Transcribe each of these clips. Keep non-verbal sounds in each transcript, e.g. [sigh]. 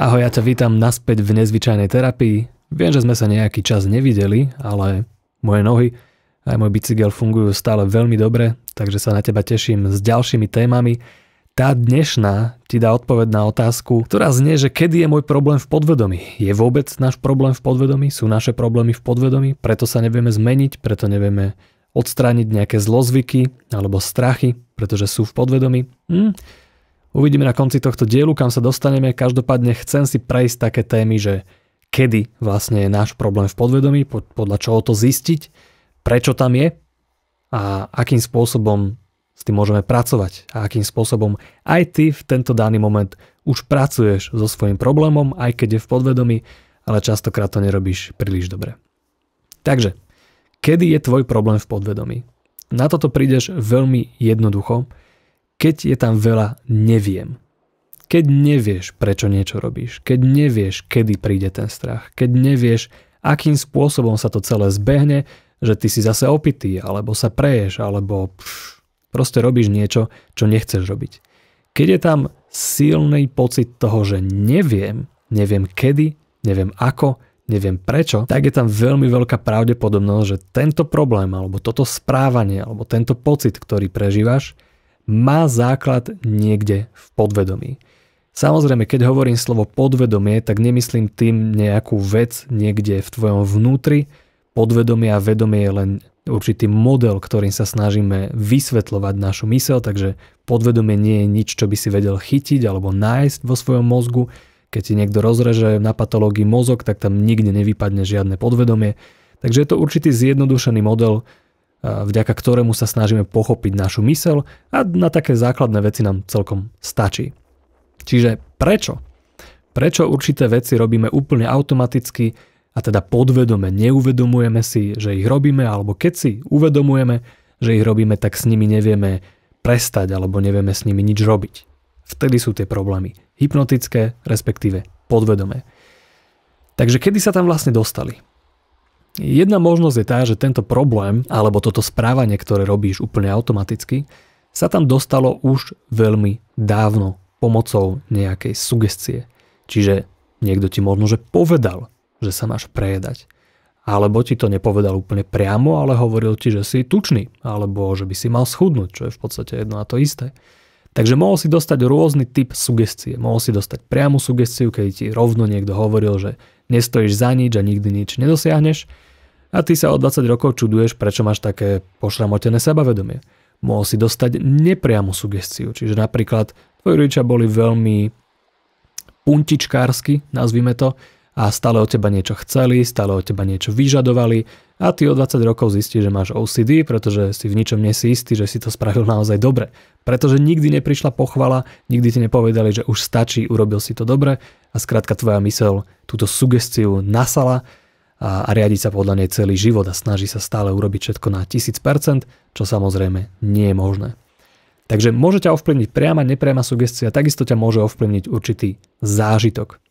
Ahoj, ja ťa vítam naspäť v nezvyčajnej terapii. Viem, že sme sa nejaký čas nevideli, ale moje nohy aj môj bicykel fungujú stále veľmi dobre, takže sa na teba teším s ďalšími témami. Tá dnešná ti dá odpoveď na otázku, ktorá znie, že kedy je môj problém v podvedomí. Je vôbec náš problém v podvedomí? Sú naše problémy v podvedomí? Preto sa nevieme zmeniť, preto nevieme odstrániť nejaké zlozvyky alebo strachy, pretože sú v podvedomí. Hm? Uvidíme na konci tohto dielu, kam sa dostaneme. Každopádne chcem si prejsť také témy, že kedy vlastne je náš problém v podvedomí, podľa čoho to zistiť, prečo tam je a akým spôsobom s tým môžeme pracovať a akým spôsobom aj ty v tento daný moment už pracuješ so svojím problémom, aj keď je v podvedomí, ale častokrát to nerobíš príliš dobre. Takže, kedy je tvoj problém v podvedomí? Na toto prídeš veľmi jednoducho, keď je tam veľa neviem. Keď nevieš, prečo niečo robíš, keď nevieš, kedy príde ten strach, keď nevieš, akým spôsobom sa to celé zbehne, že ty si zase opitý, alebo sa preješ, alebo pff, proste robíš niečo, čo nechceš robiť. Keď je tam silný pocit toho, že neviem, neviem kedy, neviem ako, neviem prečo, tak je tam veľmi veľká pravdepodobnosť, že tento problém, alebo toto správanie, alebo tento pocit, ktorý prežívaš, má základ niekde v podvedomí. Samozrejme, keď hovorím slovo podvedomie, tak nemyslím tým nejakú vec niekde v tvojom vnútri. Podvedomie a vedomie je len určitý model, ktorým sa snažíme vysvetľovať našu mysel, takže podvedomie nie je nič, čo by si vedel chytiť alebo nájsť vo svojom mozgu. Keď ti niekto rozreže na patológii mozog, tak tam nikde nevypadne žiadne podvedomie. Takže je to určitý zjednodušený model, vďaka ktorému sa snažíme pochopiť našu mysel a na také základné veci nám celkom stačí. Čiže prečo? Prečo určité veci robíme úplne automaticky a teda podvedome neuvedomujeme si, že ich robíme, alebo keď si uvedomujeme, že ich robíme, tak s nimi nevieme prestať alebo nevieme s nimi nič robiť. Vtedy sú tie problémy hypnotické, respektíve podvedomé. Takže kedy sa tam vlastne dostali? Jedna možnosť je tá, že tento problém alebo toto správanie, ktoré robíš úplne automaticky, sa tam dostalo už veľmi dávno pomocou nejakej sugestie. Čiže niekto ti možno, že povedal, že sa máš prejedať. Alebo ti to nepovedal úplne priamo, ale hovoril ti, že si tučný, alebo že by si mal schudnúť, čo je v podstate jedno a to isté. Takže mohol si dostať rôzny typ sugestie. Mohol si dostať priamu sugestiu, keď ti rovno niekto hovoril, že nestojíš za nič a nikdy nič nedosiahneš a ty sa o 20 rokov čuduješ, prečo máš také pošramotené sebavedomie. Mohol si dostať nepriamu sugestiu, čiže napríklad tvoji rodičia boli veľmi puntičkársky, nazvime to, a stále od teba niečo chceli, stále od teba niečo vyžadovali a ty o 20 rokov zistíš, že máš OCD, pretože si v ničom nie si istý, že si to spravil naozaj dobre. Pretože nikdy neprišla pochvala, nikdy ti nepovedali, že už stačí, urobil si to dobre a skrátka tvoja mysel túto sugestiu nasala a, a riadi sa podľa nej celý život a snaží sa stále urobiť všetko na 1000%, čo samozrejme nie je možné. Takže môže ťa ovplyvniť priama, nepriama sugestia, takisto ťa môže ovplyvniť určitý zážitok.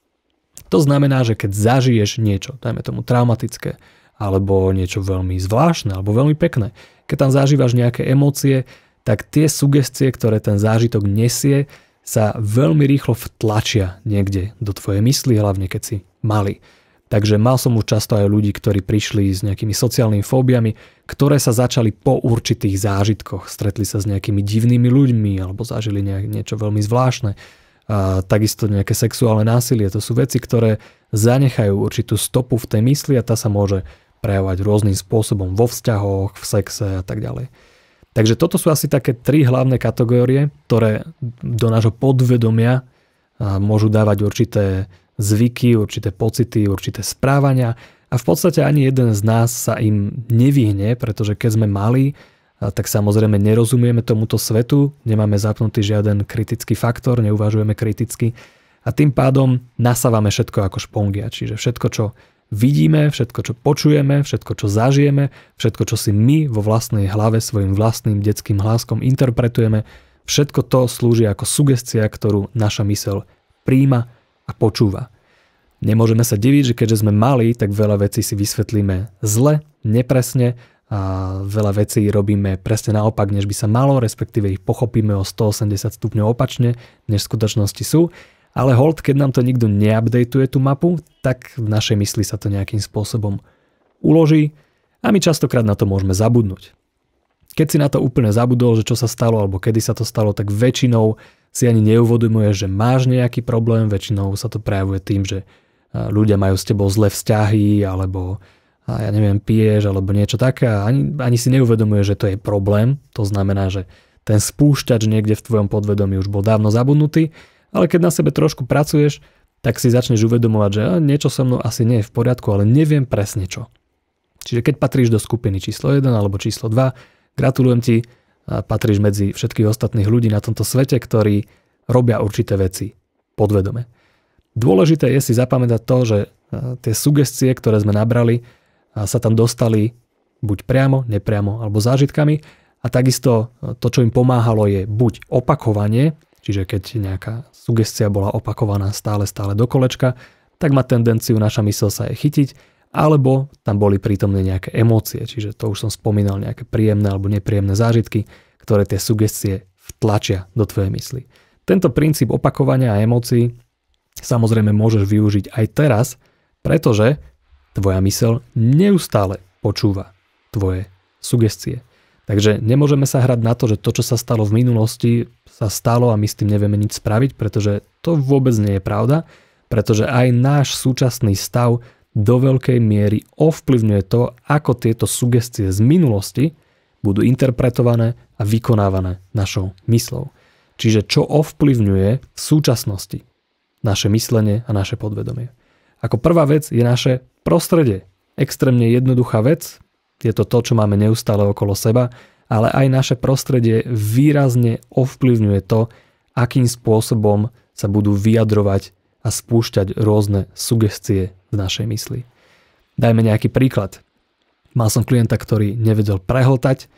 To znamená, že keď zažiješ niečo, dajme tomu traumatické, alebo niečo veľmi zvláštne, alebo veľmi pekné, keď tam zažívaš nejaké emócie, tak tie sugestie, ktoré ten zážitok nesie, sa veľmi rýchlo vtlačia niekde do tvojej mysli, hlavne keď si malý. Takže mal som už často aj ľudí, ktorí prišli s nejakými sociálnymi fóbiami, ktoré sa začali po určitých zážitkoch. Stretli sa s nejakými divnými ľuďmi alebo zažili niečo veľmi zvláštne a takisto nejaké sexuálne násilie. To sú veci, ktoré zanechajú určitú stopu v tej mysli a tá sa môže prejavovať rôznym spôsobom vo vzťahoch, v sexe a tak ďalej. Takže toto sú asi také tri hlavné kategórie, ktoré do nášho podvedomia môžu dávať určité zvyky, určité pocity, určité správania a v podstate ani jeden z nás sa im nevyhne, pretože keď sme mali tak samozrejme nerozumieme tomuto svetu, nemáme zapnutý žiaden kritický faktor, neuvažujeme kriticky a tým pádom nasávame všetko ako špongia, čiže všetko, čo vidíme, všetko, čo počujeme, všetko, čo zažijeme, všetko, čo si my vo vlastnej hlave svojim vlastným detským hláskom interpretujeme, všetko to slúži ako sugestia, ktorú naša mysel príjma a počúva. Nemôžeme sa diviť, že keďže sme mali, tak veľa vecí si vysvetlíme zle, nepresne veľa vecí robíme presne naopak, než by sa malo, respektíve ich pochopíme o 180 stupňov opačne, než v skutočnosti sú. ale hold, keď nám to nikto neupdateuje tú mapu, tak v našej mysli sa to nejakým spôsobom uloží a my častokrát na to môžeme zabudnúť. Keď si na to úplne zabudol, že čo sa stalo alebo kedy sa to stalo, tak väčšinou si ani neuvedomuje, že máš nejaký problém, väčšinou sa to prejavuje tým, že ľudia majú s tebou zlé vzťahy alebo ja neviem, piješ alebo niečo také a ani, ani si neuvedomuje, že to je problém. To znamená, že ten spúšťač niekde v tvojom podvedomí už bol dávno zabudnutý ale keď na sebe trošku pracuješ, tak si začneš uvedomovať, že niečo so mnou asi nie je v poriadku, ale neviem presne čo. Čiže keď patríš do skupiny číslo 1 alebo číslo 2, gratulujem ti, patríš medzi všetkých ostatných ľudí na tomto svete, ktorí robia určité veci podvedome. Dôležité je si zapamätať to, že tie sugestie, ktoré sme nabrali, sa tam dostali buď priamo, nepriamo alebo zážitkami a takisto to, čo im pomáhalo je buď opakovanie, Čiže keď nejaká sugestia bola opakovaná stále, stále do kolečka, tak má tendenciu naša mysl sa jej chytiť, alebo tam boli prítomné nejaké emócie, čiže to už som spomínal, nejaké príjemné alebo nepríjemné zážitky, ktoré tie sugestie vtlačia do tvojej mysli. Tento princíp opakovania a emócií samozrejme môžeš využiť aj teraz, pretože tvoja mysel neustále počúva tvoje sugestie. Takže nemôžeme sa hrať na to, že to, čo sa stalo v minulosti, sa stalo a my s tým nevieme nič spraviť, pretože to vôbec nie je pravda, pretože aj náš súčasný stav do veľkej miery ovplyvňuje to, ako tieto sugestie z minulosti budú interpretované a vykonávané našou myslou. Čiže čo ovplyvňuje v súčasnosti naše myslenie a naše podvedomie. Ako prvá vec je naše prostredie. Extrémne jednoduchá vec, je to to, čo máme neustále okolo seba, ale aj naše prostredie výrazne ovplyvňuje to, akým spôsobom sa budú vyjadrovať a spúšťať rôzne sugestie v našej mysli. Dajme nejaký príklad. Mal som klienta, ktorý nevedel prehltať.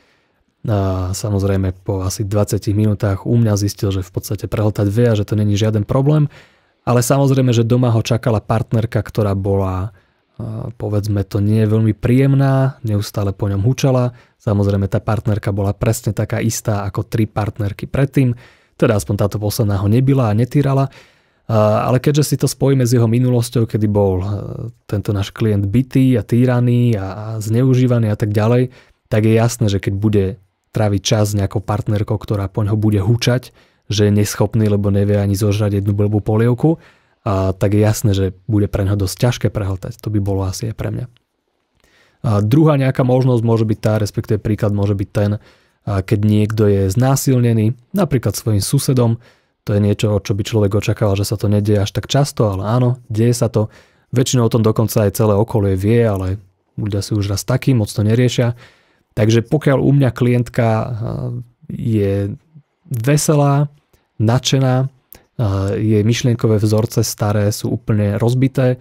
A samozrejme po asi 20 minútach u mňa zistil, že v podstate prehltať vie a že to není žiaden problém. Ale samozrejme, že doma ho čakala partnerka, ktorá bola povedzme to nie je veľmi príjemná, neustále po ňom hučala. Samozrejme tá partnerka bola presne taká istá ako tri partnerky predtým, teda aspoň táto posledná ho nebila a netýrala. Ale keďže si to spojíme s jeho minulosťou, kedy bol tento náš klient bytý a týraný a zneužívaný a tak ďalej, tak je jasné, že keď bude tráviť čas s nejakou partnerkou, ktorá po ňoho bude hučať, že je neschopný, lebo nevie ani zožrať jednu blbú polievku, a tak je jasné, že bude pre neho dosť ťažké prehltať. To by bolo asi aj pre mňa. A druhá nejaká možnosť môže byť tá, respektíve príklad môže byť ten, keď niekto je znásilnený, napríklad svojim susedom, to je niečo, čo by človek očakával, že sa to nedieje až tak často, ale áno, deje sa to. Väčšinou o tom dokonca aj celé okolie vie, ale ľudia si už raz taký, moc to neriešia. Takže pokiaľ u mňa klientka je veselá, nadšená, jej myšlienkové vzorce staré sú úplne rozbité,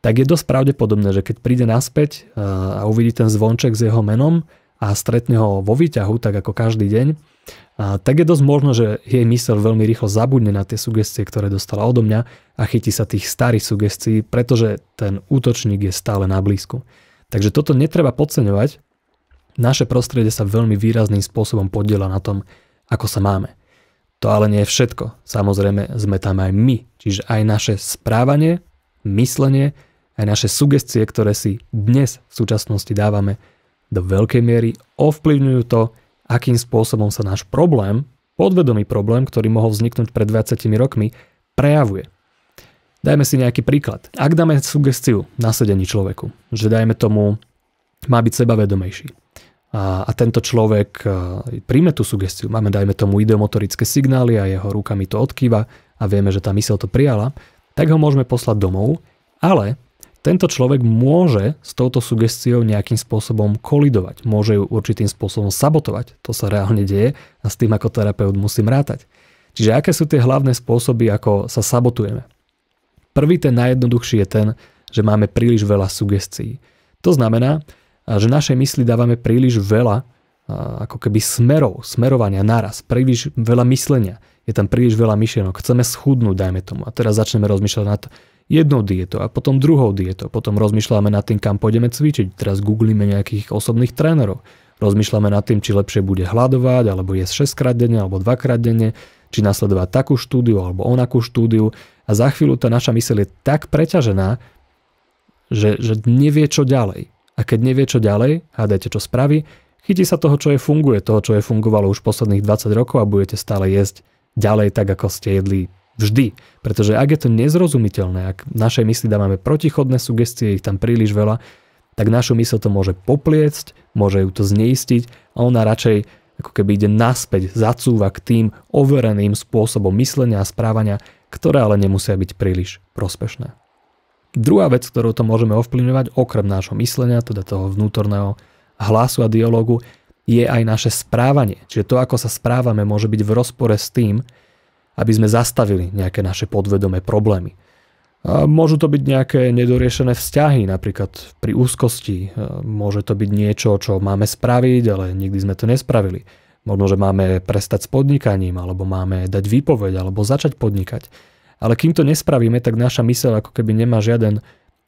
tak je dosť pravdepodobné, že keď príde naspäť a uvidí ten zvonček s jeho menom a stretne ho vo výťahu, tak ako každý deň, tak je dosť možno, že jej mysel veľmi rýchlo zabudne na tie sugestie, ktoré dostala odo mňa a chytí sa tých starých sugestií, pretože ten útočník je stále na blízku. Takže toto netreba podceňovať. Naše prostredie sa veľmi výrazným spôsobom podiela na tom, ako sa máme. To ale nie je všetko. Samozrejme sme tam aj my, čiže aj naše správanie, myslenie, aj naše sugestie, ktoré si dnes v súčasnosti dávame, do veľkej miery ovplyvňujú to, akým spôsobom sa náš problém, podvedomý problém, ktorý mohol vzniknúť pred 20 rokmi, prejavuje. Dajme si nejaký príklad. Ak dáme sugestiu na sedení človeku, že dajme tomu, má byť sebavedomejší, a, a tento človek príjme tú sugestiu. Máme, dajme tomu, ideomotorické signály a jeho rukami to odkýva a vieme, že tá myseľ to prijala, tak ho môžeme poslať domov, ale tento človek môže s touto sugestiou nejakým spôsobom kolidovať, môže ju určitým spôsobom sabotovať. To sa reálne deje a s tým ako terapeut musím rátať. Čiže aké sú tie hlavné spôsoby, ako sa sabotujeme? Prvý, ten najjednoduchší je ten, že máme príliš veľa sugestií. To znamená, že našej mysli dávame príliš veľa ako keby smerov, smerovania naraz, príliš veľa myslenia. Je tam príliš veľa myšlienok. Chceme schudnúť, dajme tomu. A teraz začneme rozmýšľať nad jednou dietou a potom druhou dietou. Potom rozmýšľame nad tým, kam pôjdeme cvičiť. Teraz googlíme nejakých osobných trénerov. Rozmýšľame nad tým, či lepšie bude hľadovať, alebo jesť 6 krát denne, alebo 2 krát denne, či nasledovať takú štúdiu, alebo onakú štúdiu. A za chvíľu tá naša myseľ je tak preťažená, že, že nevie čo ďalej. A keď nevie čo ďalej, hádajte čo spraví, chytí sa toho, čo je funguje, toho, čo je fungovalo už posledných 20 rokov a budete stále jesť ďalej tak, ako ste jedli vždy. Pretože ak je to nezrozumiteľné, ak našej mysli dávame protichodné sugestie, ich tam príliš veľa, tak našu mysl to môže popliecť, môže ju to zneistiť a ona radšej ako keby ide naspäť, zacúva k tým overeným spôsobom myslenia a správania, ktoré ale nemusia byť príliš prospešné. Druhá vec, ktorou to môžeme ovplyvňovať, okrem nášho myslenia, teda toho vnútorného hlasu a dialogu, je aj naše správanie. Čiže to, ako sa správame, môže byť v rozpore s tým, aby sme zastavili nejaké naše podvedomé problémy. A môžu to byť nejaké nedoriešené vzťahy, napríklad pri úzkosti. Môže to byť niečo, čo máme spraviť, ale nikdy sme to nespravili. Možno, že máme prestať s podnikaním, alebo máme dať výpoveď, alebo začať podnikať. Ale kým to nespravíme, tak naša myseľ ako keby nemá žiaden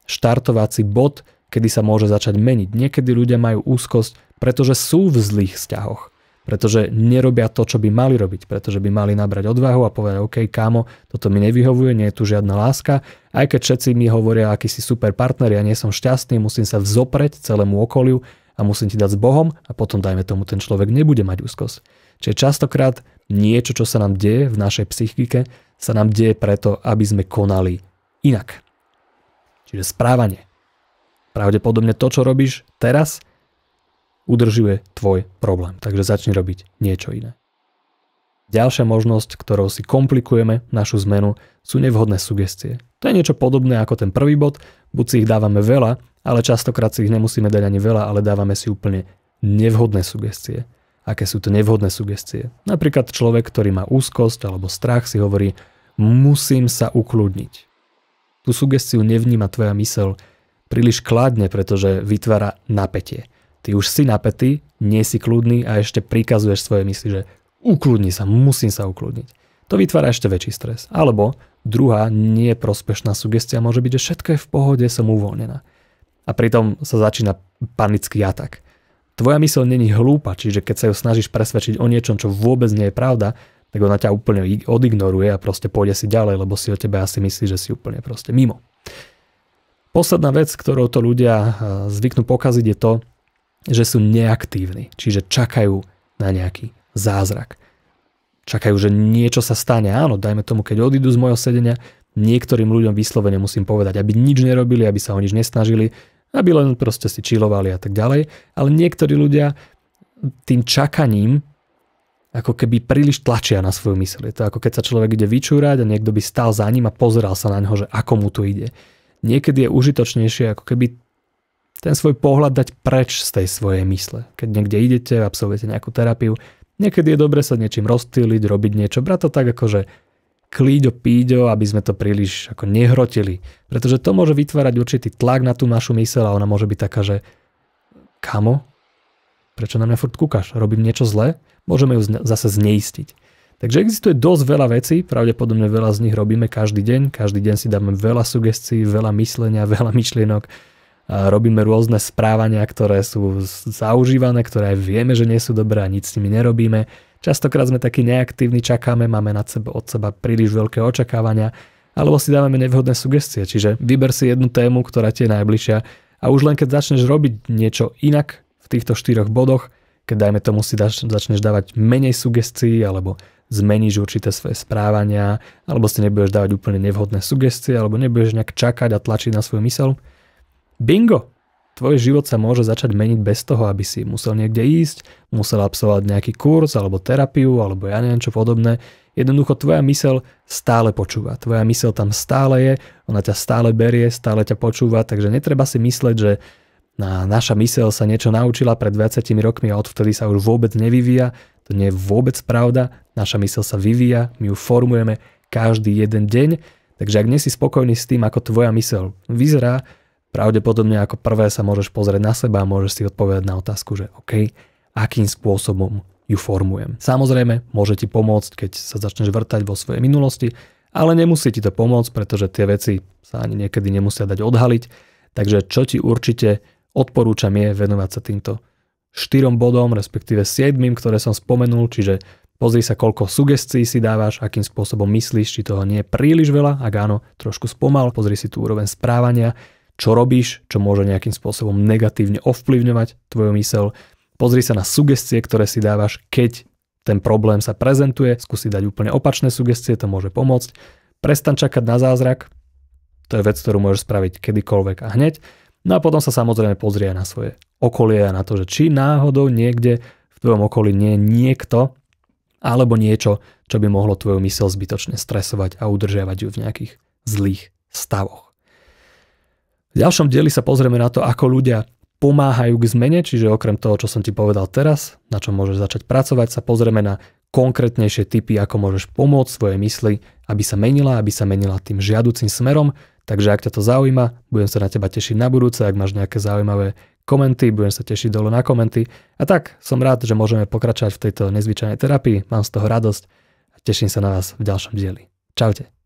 štartovací bod, kedy sa môže začať meniť. Niekedy ľudia majú úzkosť, pretože sú v zlých vzťahoch pretože nerobia to, čo by mali robiť, pretože by mali nabrať odvahu a povedať, OK, kámo, toto mi nevyhovuje, nie je tu žiadna láska, aj keď všetci mi hovoria, aký si super partner, ja nie som šťastný, musím sa vzopreť celému okoliu a musím ti dať s Bohom a potom dajme tomu ten človek nebude mať úzkosť. Čiže častokrát niečo, čo sa nám deje v našej psychike, sa nám deje preto, aby sme konali inak. Čiže správanie. Pravdepodobne to, čo robíš teraz, udržuje tvoj problém. Takže začni robiť niečo iné. Ďalšia možnosť, ktorou si komplikujeme našu zmenu, sú nevhodné sugestie. To je niečo podobné ako ten prvý bod, buď si ich dávame veľa, ale častokrát si ich nemusíme dať ani veľa, ale dávame si úplne nevhodné sugestie. Aké sú to nevhodné sugestie? Napríklad človek, ktorý má úzkosť alebo strach si hovorí, musím sa ukludniť. Tú sugestiu nevníma tvoja mysel príliš kladne, pretože vytvára napätie. Ty už si napätý, nie si kľudný a ešte prikazuješ svoje mysli, že ukludni sa, musím sa ukludniť. To vytvára ešte väčší stres. Alebo druhá nie prospešná sugestia môže byť, že všetko je v pohode, som uvoľnená. A pritom sa začína panický atak. Tvoja mysl není hlúpa, čiže keď sa ju snažíš presvedčiť o niečom, čo vôbec nie je pravda, tak ona ťa úplne odignoruje a proste pôjde si ďalej, lebo si o tebe asi myslí, že si úplne proste mimo. Posledná vec, ktorou to ľudia zvyknú pokaziť je to, že sú neaktívni, čiže čakajú na nejaký zázrak. Čakajú, že niečo sa stane. Áno, dajme tomu, keď odídu z mojho sedenia, niektorým ľuďom vyslovene musím povedať, aby nič nerobili, aby sa o nič nesnažili, aby len proste si čilovali a tak ďalej. Ale niektorí ľudia tým čakaním ako keby príliš tlačia na svoju mysl. Je to ako keď sa človek ide vyčúrať a niekto by stál za ním a pozeral sa na neho, že ako mu to ide. Niekedy je užitočnejšie ako keby ten svoj pohľad dať preč z tej svojej mysle. Keď niekde idete, absolvujete nejakú terapiu, niekedy je dobre sa niečím rozstýliť, robiť niečo, brať to tak ako, že klíďo píďo, aby sme to príliš ako nehrotili. Pretože to môže vytvárať určitý tlak na tú našu myseľ a ona môže byť taká, že kamo, prečo na mňa furt kúkaš? Robím niečo zlé? Môžeme ju zase zneistiť. Takže existuje dosť veľa vecí, pravdepodobne veľa z nich robíme každý deň, každý deň si dáme veľa sugestií, veľa myslenia, [laughs] veľa myšlienok, robíme rôzne správania, ktoré sú zaužívané, ktoré aj vieme, že nie sú dobré a nič s nimi nerobíme. Častokrát sme takí neaktívni, čakáme, máme nad seba, od seba príliš veľké očakávania, alebo si dávame nevhodné sugestie. Čiže vyber si jednu tému, ktorá ti je najbližšia a už len keď začneš robiť niečo inak v týchto štyroch bodoch, keď dajme tomu si dač, začneš dávať menej sugestií alebo zmeníš určité svoje správania, alebo si nebudeš dávať úplne nevhodné sugestie, alebo nebudeš nejak čakať a tlačiť na svoju mysel, Bingo! Tvoj život sa môže začať meniť bez toho, aby si musel niekde ísť, musel absolvovať nejaký kurz alebo terapiu alebo ja neviem čo podobné. Jednoducho tvoja mysel stále počúva. Tvoja mysel tam stále je, ona ťa stále berie, stále ťa počúva, takže netreba si mysleť, že na naša mysel sa niečo naučila pred 20 rokmi a odvtedy sa už vôbec nevyvíja. To nie je vôbec pravda. Naša mysel sa vyvíja, my ju formujeme každý jeden deň. Takže ak nie si spokojný s tým, ako tvoja mysel vyzerá, pravdepodobne ako prvé sa môžeš pozrieť na seba a môžeš si odpovedať na otázku, že OK, akým spôsobom ju formujem. Samozrejme, môže ti pomôcť, keď sa začneš vrtať vo svojej minulosti, ale nemusí ti to pomôcť, pretože tie veci sa ani niekedy nemusia dať odhaliť. Takže čo ti určite odporúčam je venovať sa týmto štyrom bodom, respektíve siedmým, ktoré som spomenul, čiže Pozri sa, koľko sugestií si dávaš, akým spôsobom myslíš, či toho nie je príliš veľa, ak áno, trošku spomal, pozri si tú úroveň správania, čo robíš, čo môže nejakým spôsobom negatívne ovplyvňovať tvoju mysel. Pozri sa na sugestie, ktoré si dávaš, keď ten problém sa prezentuje, skúsi dať úplne opačné sugestie, to môže pomôcť. Prestan čakať na zázrak, to je vec, ktorú môžeš spraviť kedykoľvek a hneď. No a potom sa samozrejme pozrie aj na svoje okolie a na to, že či náhodou niekde v tvojom okolí nie je niekto, alebo niečo, čo by mohlo tvoju mysel zbytočne stresovať a udržiavať ju v nejakých zlých stavoch. V ďalšom dieli sa pozrieme na to, ako ľudia pomáhajú k zmene, čiže okrem toho, čo som ti povedal teraz, na čom môžeš začať pracovať, sa pozrieme na konkrétnejšie typy, ako môžeš pomôcť svojej mysli, aby sa menila, aby sa menila tým žiaducim smerom. Takže ak ťa to zaujíma, budem sa na teba tešiť na budúce, ak máš nejaké zaujímavé komenty, budem sa tešiť dole na komenty. A tak som rád, že môžeme pokračovať v tejto nezvyčajnej terapii, mám z toho radosť a teším sa na vás v ďalšom dieli. Čaute.